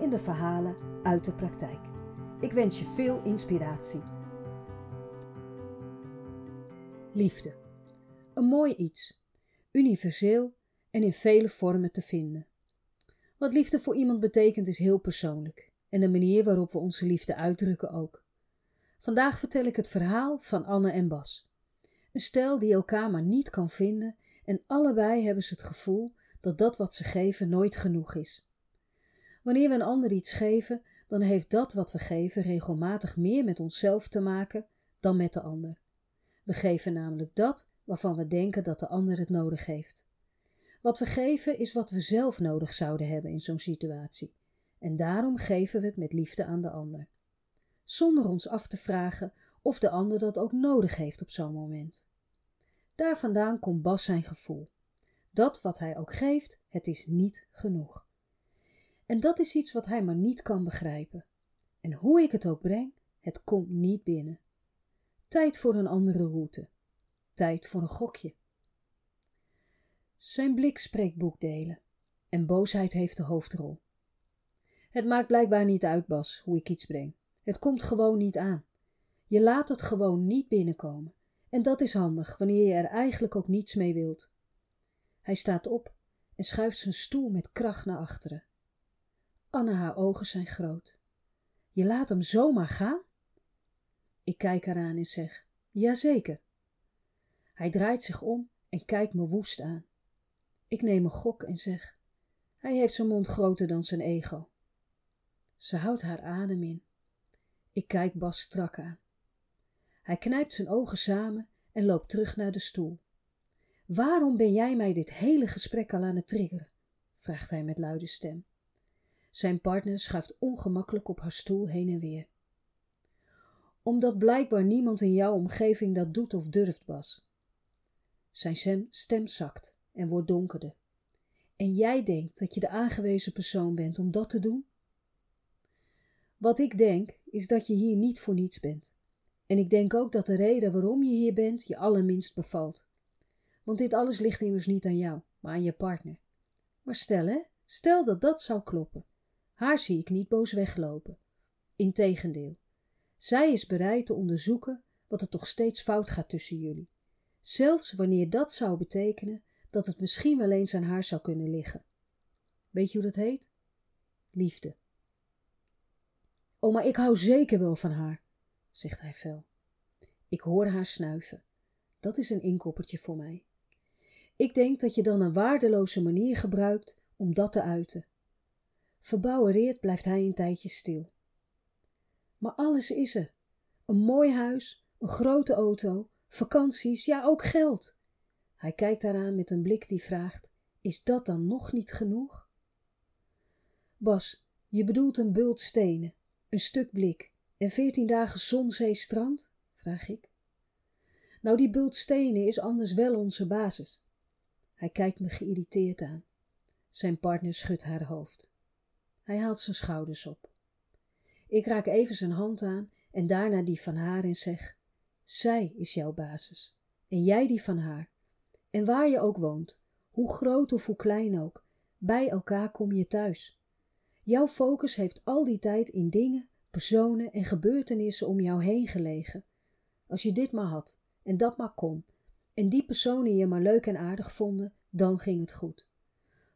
in de verhalen uit de praktijk. Ik wens je veel inspiratie. Liefde. Een mooi iets, universeel en in vele vormen te vinden. Wat liefde voor iemand betekent is heel persoonlijk en de manier waarop we onze liefde uitdrukken ook. Vandaag vertel ik het verhaal van Anne en Bas. Een stel die elkaar maar niet kan vinden en allebei hebben ze het gevoel dat dat wat ze geven nooit genoeg is. Wanneer we een ander iets geven, dan heeft dat wat we geven regelmatig meer met onszelf te maken dan met de ander. We geven namelijk dat waarvan we denken dat de ander het nodig heeft. Wat we geven is wat we zelf nodig zouden hebben in zo'n situatie, en daarom geven we het met liefde aan de ander, zonder ons af te vragen of de ander dat ook nodig heeft op zo'n moment. Daar vandaan komt Bas zijn gevoel. Dat wat hij ook geeft, het is niet genoeg. En dat is iets wat hij maar niet kan begrijpen. En hoe ik het ook breng, het komt niet binnen. Tijd voor een andere route. Tijd voor een gokje. Zijn blik spreekt boekdelen en boosheid heeft de hoofdrol. Het maakt blijkbaar niet uit, Bas, hoe ik iets breng. Het komt gewoon niet aan. Je laat het gewoon niet binnenkomen. En dat is handig wanneer je er eigenlijk ook niets mee wilt. Hij staat op en schuift zijn stoel met kracht naar achteren. Anne, haar ogen zijn groot. Je laat hem zomaar gaan? Ik kijk eraan en zeg: Jazeker. Hij draait zich om en kijkt me woest aan. Ik neem een gok en zeg: Hij heeft zijn mond groter dan zijn ego. Ze houdt haar adem in. Ik kijk Bas strak aan. Hij knijpt zijn ogen samen en loopt terug naar de stoel. Waarom ben jij mij dit hele gesprek al aan het triggeren? vraagt hij met luide stem. Zijn partner schuift ongemakkelijk op haar stoel heen en weer. Omdat blijkbaar niemand in jouw omgeving dat doet of durft, Bas. Zijn stem zakt en wordt donkerder. En jij denkt dat je de aangewezen persoon bent om dat te doen? Wat ik denk, is dat je hier niet voor niets bent. En ik denk ook dat de reden waarom je hier bent je allerminst bevalt. Want dit alles ligt immers niet aan jou, maar aan je partner. Maar stel hè, stel dat dat zou kloppen. Haar zie ik niet boos weglopen. Integendeel, zij is bereid te onderzoeken wat er toch steeds fout gaat tussen jullie. Zelfs wanneer dat zou betekenen dat het misschien wel eens aan haar zou kunnen liggen. Weet je hoe dat heet? Liefde. Oh, maar ik hou zeker wel van haar, zegt hij fel. Ik hoor haar snuiven. Dat is een inkoppertje voor mij. Ik denk dat je dan een waardeloze manier gebruikt om dat te uiten. Verbouwereerd blijft hij een tijdje stil. Maar alles is er. Een mooi huis, een grote auto, vakanties, ja ook geld. Hij kijkt daaraan met een blik die vraagt: Is dat dan nog niet genoeg? Bas, je bedoelt een bult stenen, een stuk blik en veertien dagen zon, zee, strand? vraag ik. Nou, die bult stenen is anders wel onze basis. Hij kijkt me geïrriteerd aan. Zijn partner schudt haar hoofd. Hij haalt zijn schouders op. Ik raak even zijn hand aan en daarna die van haar en zeg: Zij is jouw basis en jij die van haar. En waar je ook woont, hoe groot of hoe klein ook, bij elkaar kom je thuis. Jouw focus heeft al die tijd in dingen, personen en gebeurtenissen om jou heen gelegen. Als je dit maar had en dat maar kon, en die personen je maar leuk en aardig vonden, dan ging het goed.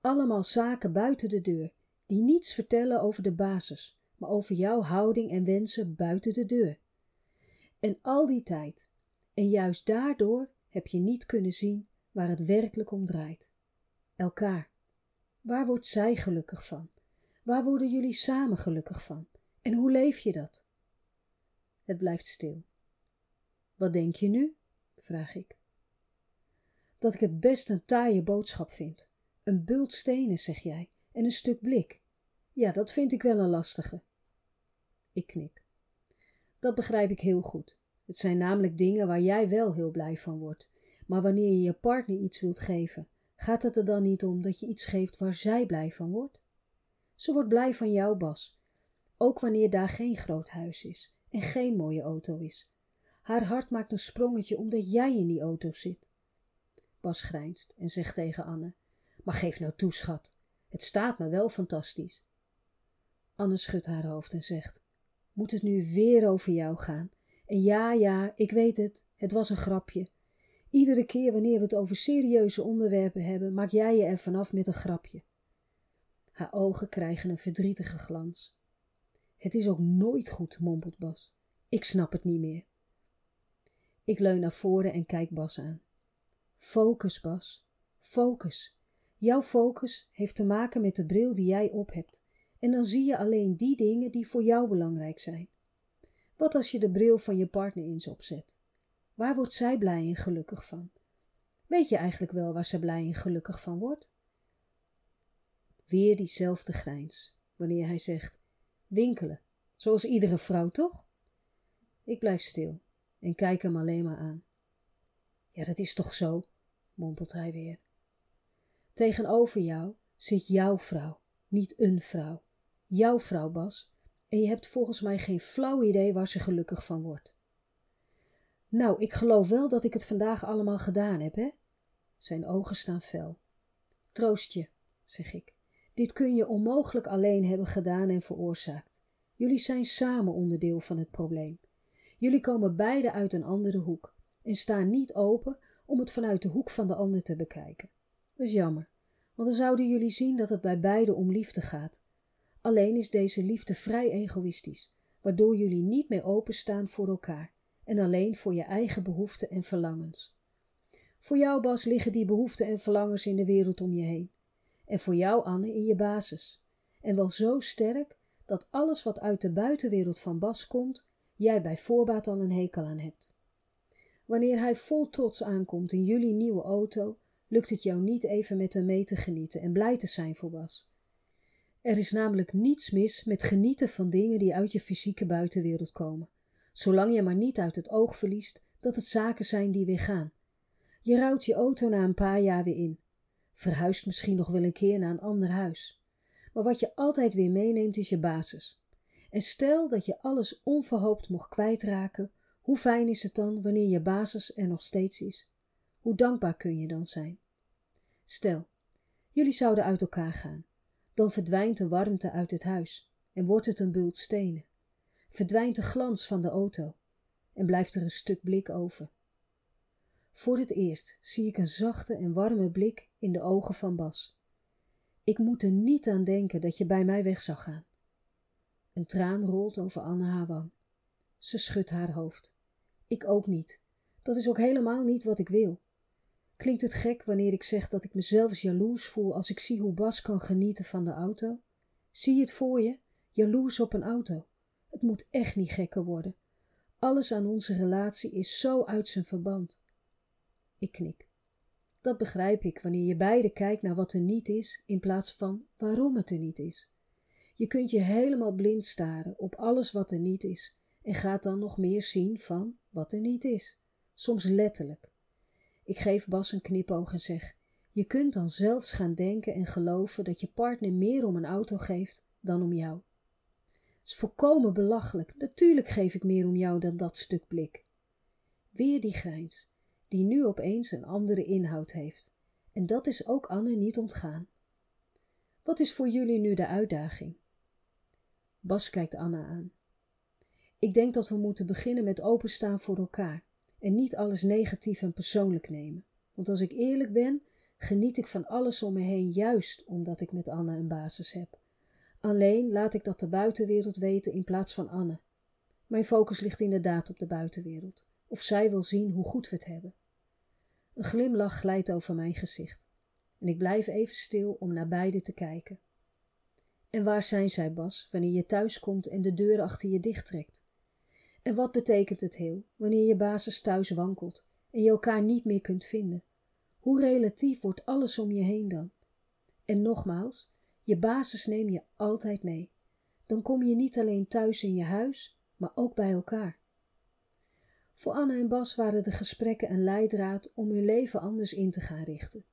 Allemaal zaken buiten de deur, die niets vertellen over de basis, maar over jouw houding en wensen buiten de deur. En al die tijd, en juist daardoor heb je niet kunnen zien waar het werkelijk om draait. Elkaar. Waar wordt zij gelukkig van? Waar worden jullie samen gelukkig van? En hoe leef je dat? Het blijft stil. Wat denk je nu? vraag ik. Dat ik het best een taaie boodschap vind. Een bult stenen, zeg jij, en een stuk blik. Ja, dat vind ik wel een lastige. Ik knik. Dat begrijp ik heel goed. Het zijn namelijk dingen waar jij wel heel blij van wordt. Maar wanneer je je partner iets wilt geven, gaat het er dan niet om dat je iets geeft waar zij blij van wordt? Ze wordt blij van jou, Bas. Ook wanneer daar geen groot huis is en geen mooie auto is. Haar hart maakt een sprongetje omdat jij in die auto zit. Bas grijnst en zegt tegen Anne: Maar geef nou toe, schat. Het staat me wel fantastisch. Anne schudt haar hoofd en zegt: Moet het nu weer over jou gaan? En ja, ja, ik weet het, het was een grapje. Iedere keer wanneer we het over serieuze onderwerpen hebben, maak jij je er vanaf met een grapje. Haar ogen krijgen een verdrietige glans. Het is ook nooit goed, mompelt Bas. Ik snap het niet meer. Ik leun naar voren en kijk Bas aan. Focus, Bas. Focus. Jouw focus heeft te maken met de bril die jij op hebt. En dan zie je alleen die dingen die voor jou belangrijk zijn. Wat als je de bril van je partner eens opzet? Waar wordt zij blij en gelukkig van? Weet je eigenlijk wel waar ze blij en gelukkig van wordt? Weer diezelfde grijns, wanneer hij zegt: winkelen, zoals iedere vrouw toch? Ik blijf stil en kijk hem alleen maar aan. Ja, dat is toch zo, mompelt hij weer. Tegenover jou zit jouw vrouw, niet een vrouw. Jouw vrouw, Bas, en je hebt volgens mij geen flauw idee waar ze gelukkig van wordt. Nou, ik geloof wel dat ik het vandaag allemaal gedaan heb, hè? Zijn ogen staan fel. Troost je, zeg ik. Dit kun je onmogelijk alleen hebben gedaan en veroorzaakt. Jullie zijn samen onderdeel van het probleem. Jullie komen beide uit een andere hoek en staan niet open om het vanuit de hoek van de ander te bekijken. Dat is jammer, want dan zouden jullie zien dat het bij beide om liefde gaat. Alleen is deze liefde vrij egoïstisch, waardoor jullie niet meer openstaan voor elkaar en alleen voor je eigen behoeften en verlangens. Voor jou, Bas, liggen die behoeften en verlangens in de wereld om je heen. En voor jou, Anne, in je basis. En wel zo sterk dat alles wat uit de buitenwereld van Bas komt, jij bij voorbaat al een hekel aan hebt. Wanneer hij vol trots aankomt in jullie nieuwe auto, lukt het jou niet even met hem mee te genieten en blij te zijn voor Bas. Er is namelijk niets mis met genieten van dingen die uit je fysieke buitenwereld komen, zolang je maar niet uit het oog verliest dat het zaken zijn die weer gaan. Je rouwt je auto na een paar jaar weer in, verhuist misschien nog wel een keer naar een ander huis. Maar wat je altijd weer meeneemt is je basis. En stel dat je alles onverhoopt mocht kwijtraken, hoe fijn is het dan wanneer je basis er nog steeds is? Hoe dankbaar kun je dan zijn? Stel, jullie zouden uit elkaar gaan. Dan verdwijnt de warmte uit het huis en wordt het een bult stenen. Verdwijnt de glans van de auto en blijft er een stuk blik over. Voor het eerst zie ik een zachte en warme blik in de ogen van Bas. Ik moet er niet aan denken dat je bij mij weg zou gaan. Een traan rolt over Anne haar wang. Ze schudt haar hoofd. Ik ook niet. Dat is ook helemaal niet wat ik wil. Klinkt het gek wanneer ik zeg dat ik mezelf jaloers voel als ik zie hoe Bas kan genieten van de auto? Zie je het voor je? Jaloers op een auto. Het moet echt niet gekker worden. Alles aan onze relatie is zo uit zijn verband. Ik knik. Dat begrijp ik wanneer je beide kijkt naar wat er niet is in plaats van waarom het er niet is. Je kunt je helemaal blind staren op alles wat er niet is en gaat dan nog meer zien van wat er niet is. Soms letterlijk. Ik geef Bas een knipoog en zeg: Je kunt dan zelfs gaan denken en geloven dat je partner meer om een auto geeft dan om jou. Het is volkomen belachelijk. Natuurlijk geef ik meer om jou dan dat stuk blik. Weer die grijns die nu opeens een andere inhoud heeft. En dat is ook Anne niet ontgaan. Wat is voor jullie nu de uitdaging? Bas kijkt Anne aan. Ik denk dat we moeten beginnen met openstaan voor elkaar en niet alles negatief en persoonlijk nemen. Want als ik eerlijk ben, geniet ik van alles om me heen juist omdat ik met Anne een basis heb. Alleen laat ik dat de buitenwereld weten in plaats van Anne. Mijn focus ligt inderdaad op de buitenwereld, of zij wil zien hoe goed we het hebben. Een glimlach glijdt over mijn gezicht en ik blijf even stil om naar beiden te kijken. En waar zijn zij, Bas, wanneer je thuis komt en de deur achter je dichttrekt? En wat betekent het heel wanneer je basis thuis wankelt en je elkaar niet meer kunt vinden? Hoe relatief wordt alles om je heen dan? En nogmaals, Je basis neem je altijd mee. Dan kom je niet alleen thuis in je huis, maar ook bij elkaar. Voor Anne en Bas waren de gesprekken een leidraad om hun leven anders in te gaan richten.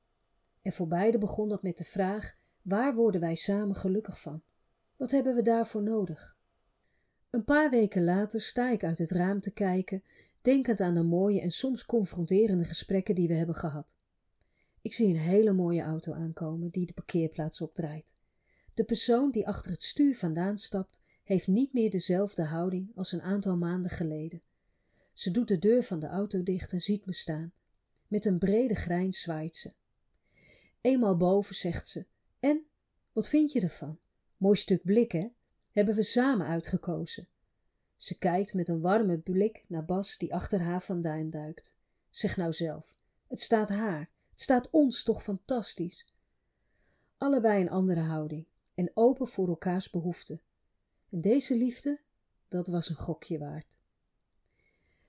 En voor beiden begon dat met de vraag: waar worden wij samen gelukkig van? Wat hebben we daarvoor nodig? Een paar weken later sta ik uit het raam te kijken, denkend aan de mooie en soms confronterende gesprekken die we hebben gehad. Ik zie een hele mooie auto aankomen die de parkeerplaats opdraait. De persoon die achter het stuur vandaan stapt, heeft niet meer dezelfde houding als een aantal maanden geleden. Ze doet de deur van de auto dicht en ziet me staan. Met een brede grijns zwaait ze. Eenmaal boven zegt ze: En, wat vind je ervan? Mooi stuk blik, hè? Hebben we samen uitgekozen. Ze kijkt met een warme blik naar Bas die achter haar vandaan duikt. Zeg nou zelf: Het staat haar, het staat ons toch fantastisch. Allebei een andere houding en open voor elkaars behoeften. En deze liefde, dat was een gokje waard.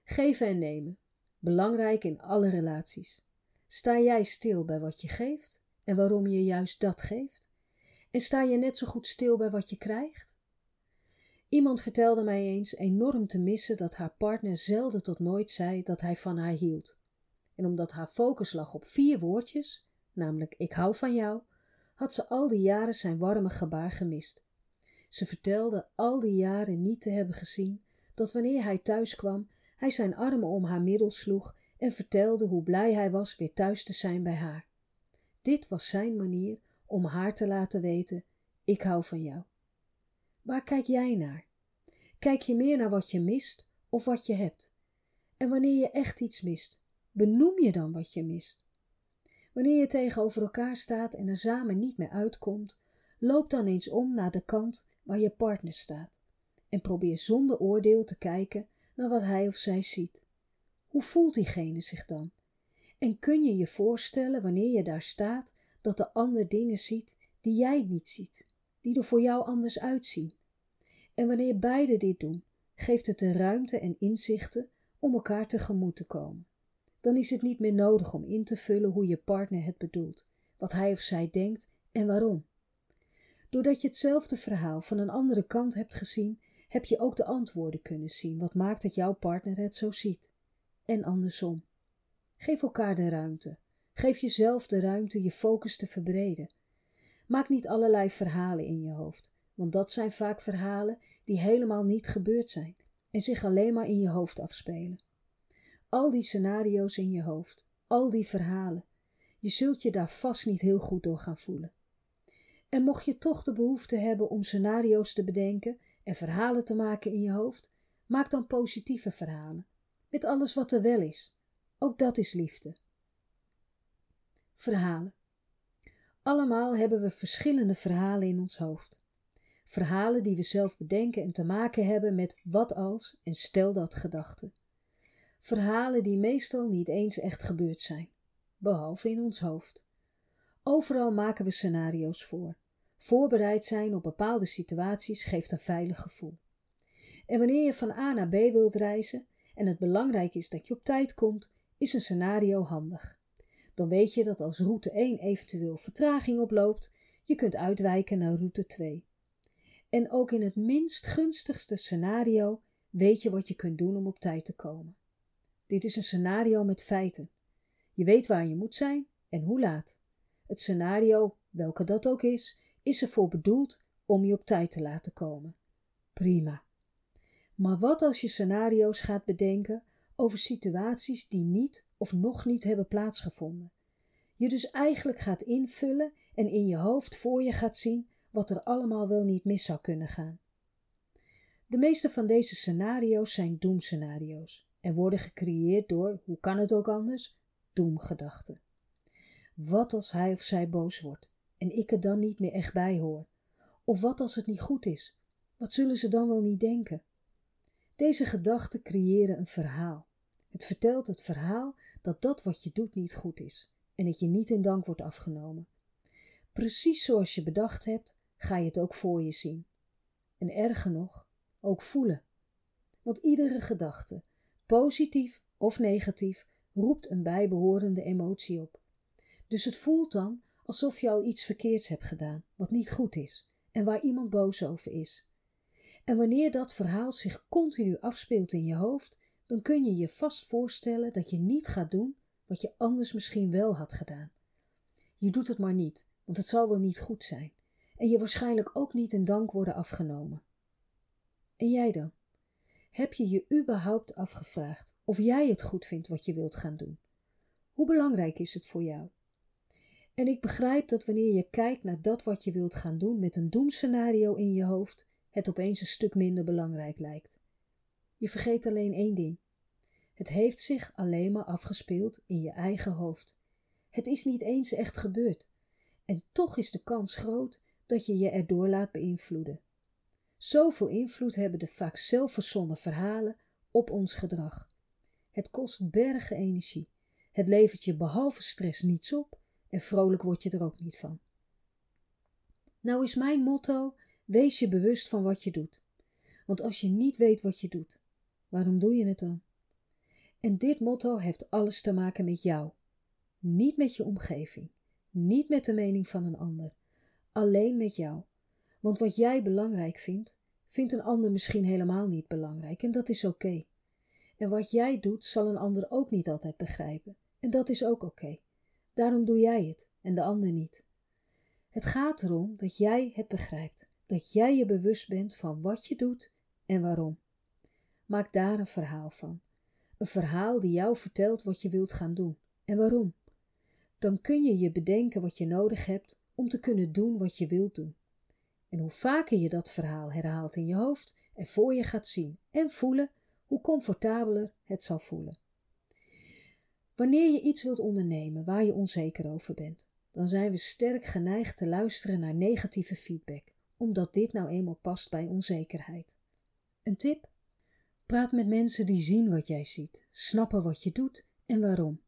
Geven en nemen, belangrijk in alle relaties. Sta jij stil bij wat je geeft en waarom je juist dat geeft? En sta je net zo goed stil bij wat je krijgt? Iemand vertelde mij eens enorm te missen dat haar partner zelden tot nooit zei dat hij van haar hield. En omdat haar focus lag op vier woordjes, namelijk ik hou van jou, had ze al die jaren zijn warme gebaar gemist. Ze vertelde al die jaren niet te hebben gezien dat wanneer hij thuis kwam, hij zijn armen om haar middel sloeg en vertelde hoe blij hij was weer thuis te zijn bij haar. Dit was zijn manier om haar te laten weten: ik hou van jou. Waar kijk jij naar? Kijk je meer naar wat je mist of wat je hebt? En wanneer je echt iets mist, benoem je dan wat je mist? Wanneer je tegenover elkaar staat en er samen niet meer uitkomt, loop dan eens om naar de kant waar je partner staat en probeer zonder oordeel te kijken naar wat hij of zij ziet. Hoe voelt diegene zich dan? En kun je je voorstellen wanneer je daar staat dat de ander dingen ziet die jij niet ziet, die er voor jou anders uitzien? En wanneer beide dit doen, geeft het de ruimte en inzichten om elkaar tegemoet te komen. Dan is het niet meer nodig om in te vullen hoe je partner het bedoelt, wat hij of zij denkt en waarom. Doordat je hetzelfde verhaal van een andere kant hebt gezien, heb je ook de antwoorden kunnen zien wat maakt dat jouw partner het zo ziet. En andersom. Geef elkaar de ruimte. Geef jezelf de ruimte je focus te verbreden. Maak niet allerlei verhalen in je hoofd, want dat zijn vaak verhalen die helemaal niet gebeurd zijn en zich alleen maar in je hoofd afspelen. Al die scenario's in je hoofd, al die verhalen, je zult je daar vast niet heel goed door gaan voelen. En mocht je toch de behoefte hebben om scenario's te bedenken en verhalen te maken in je hoofd, maak dan positieve verhalen, met alles wat er wel is. Ook dat is liefde. Verhalen. Allemaal hebben we verschillende verhalen in ons hoofd. Verhalen die we zelf bedenken en te maken hebben met wat als en stel dat gedachten. Verhalen die meestal niet eens echt gebeurd zijn, behalve in ons hoofd. Overal maken we scenario's voor. Voorbereid zijn op bepaalde situaties geeft een veilig gevoel. En wanneer je van A naar B wilt reizen en het belangrijk is dat je op tijd komt, is een scenario handig. Dan weet je dat als route 1 eventueel vertraging oploopt, je kunt uitwijken naar route 2. En ook in het minst gunstigste scenario weet je wat je kunt doen om op tijd te komen. Dit is een scenario met feiten. Je weet waar je moet zijn en hoe laat. Het scenario, welke dat ook is, is ervoor bedoeld om je op tijd te laten komen. Prima. Maar wat als je scenario's gaat bedenken over situaties die niet of nog niet hebben plaatsgevonden? Je dus eigenlijk gaat invullen en in je hoofd voor je gaat zien wat er allemaal wel niet mis zou kunnen gaan. De meeste van deze scenario's zijn doemscenario's en worden gecreëerd door, hoe kan het ook anders, doemgedachten. Wat als hij of zij boos wordt en ik er dan niet meer echt bij hoor? Of wat als het niet goed is? Wat zullen ze dan wel niet denken? Deze gedachten creëren een verhaal. Het vertelt het verhaal dat dat wat je doet niet goed is en dat je niet in dank wordt afgenomen. Precies zoals je bedacht hebt, ga je het ook voor je zien. En erger nog, ook voelen. Want iedere gedachte, positief of negatief, roept een bijbehorende emotie op. Dus het voelt dan alsof je al iets verkeerds hebt gedaan, wat niet goed is en waar iemand boos over is. En wanneer dat verhaal zich continu afspeelt in je hoofd, dan kun je je vast voorstellen dat je niet gaat doen wat je anders misschien wel had gedaan. Je doet het maar niet, want het zal wel niet goed zijn en je waarschijnlijk ook niet in dank worden afgenomen. En jij dan? Heb je je überhaupt afgevraagd of jij het goed vindt wat je wilt gaan doen? Hoe belangrijk is het voor jou? En ik begrijp dat wanneer je kijkt naar dat wat je wilt gaan doen met een doemscenario in je hoofd, het opeens een stuk minder belangrijk lijkt. Je vergeet alleen één ding. Het heeft zich alleen maar afgespeeld in je eigen hoofd. Het is niet eens echt gebeurd. En toch is de kans groot dat je je erdoor laat beïnvloeden. Zoveel invloed hebben de vaak zelfverzonnen verhalen op ons gedrag. Het kost bergen energie. Het levert je behalve stress niets op en vrolijk word je er ook niet van. Nou is mijn motto: wees je bewust van wat je doet. Want als je niet weet wat je doet, waarom doe je het dan? En dit motto heeft alles te maken met jou. Niet met je omgeving, niet met de mening van een ander, alleen met jou. Want wat jij belangrijk vindt, vindt een ander misschien helemaal niet belangrijk en dat is oké. En wat jij doet, zal een ander ook niet altijd begrijpen en dat is ook oké. Daarom doe jij het en de ander niet. Het gaat erom dat jij het begrijpt, dat jij je bewust bent van wat je doet en waarom. Maak daar een verhaal van. Een verhaal die jou vertelt wat je wilt gaan doen en waarom. Dan kun je je bedenken wat je nodig hebt om te kunnen doen wat je wilt doen. En hoe vaker je dat verhaal herhaalt in je hoofd en voor je gaat zien en voelen, hoe comfortabeler het zal voelen. Wanneer je iets wilt ondernemen waar je onzeker over bent, dan zijn we sterk geneigd te luisteren naar negatieve feedback, omdat dit nou eenmaal past bij onzekerheid. Een tip? Praat met mensen die zien wat jij ziet, snappen wat je doet en waarom,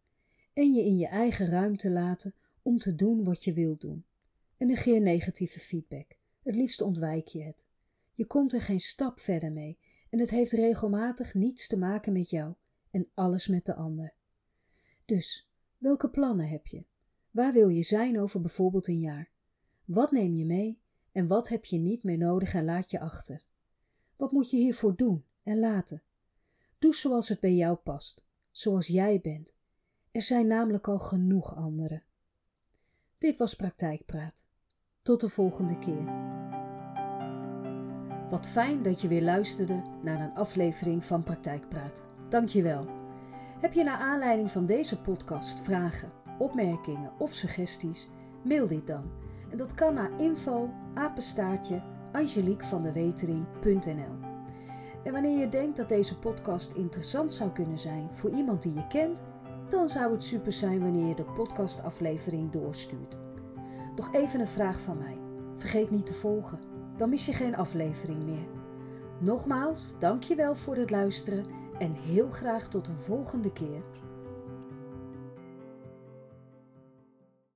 en je in je eigen ruimte laten om te doen wat je wilt doen. En negeer negatieve feedback. Het liefst ontwijk je het. Je komt er geen stap verder mee en het heeft regelmatig niets te maken met jou en alles met de ander. Dus, welke plannen heb je? Waar wil je zijn over bijvoorbeeld een jaar? Wat neem je mee en wat heb je niet meer nodig en laat je achter? Wat moet je hiervoor doen en laten? Doe zoals het bij jou past, zoals jij bent. Er zijn namelijk al genoeg anderen. Dit was Praktijkpraat. Tot de volgende keer. Wat fijn dat je weer luisterde naar een aflevering van Praktijkpraat. Dank je wel. Heb je naar aanleiding van deze podcast vragen, opmerkingen of suggesties? Mail dit dan. En dat kan naar info apenstaartje En wanneer je denkt dat deze podcast interessant zou kunnen zijn voor iemand die je kent, dan zou het super zijn wanneer je de podcastaflevering doorstuurt. Nog even een vraag van mij. Vergeet niet te volgen, dan mis je geen aflevering meer. Nogmaals, dankjewel voor het luisteren en heel graag tot een volgende keer.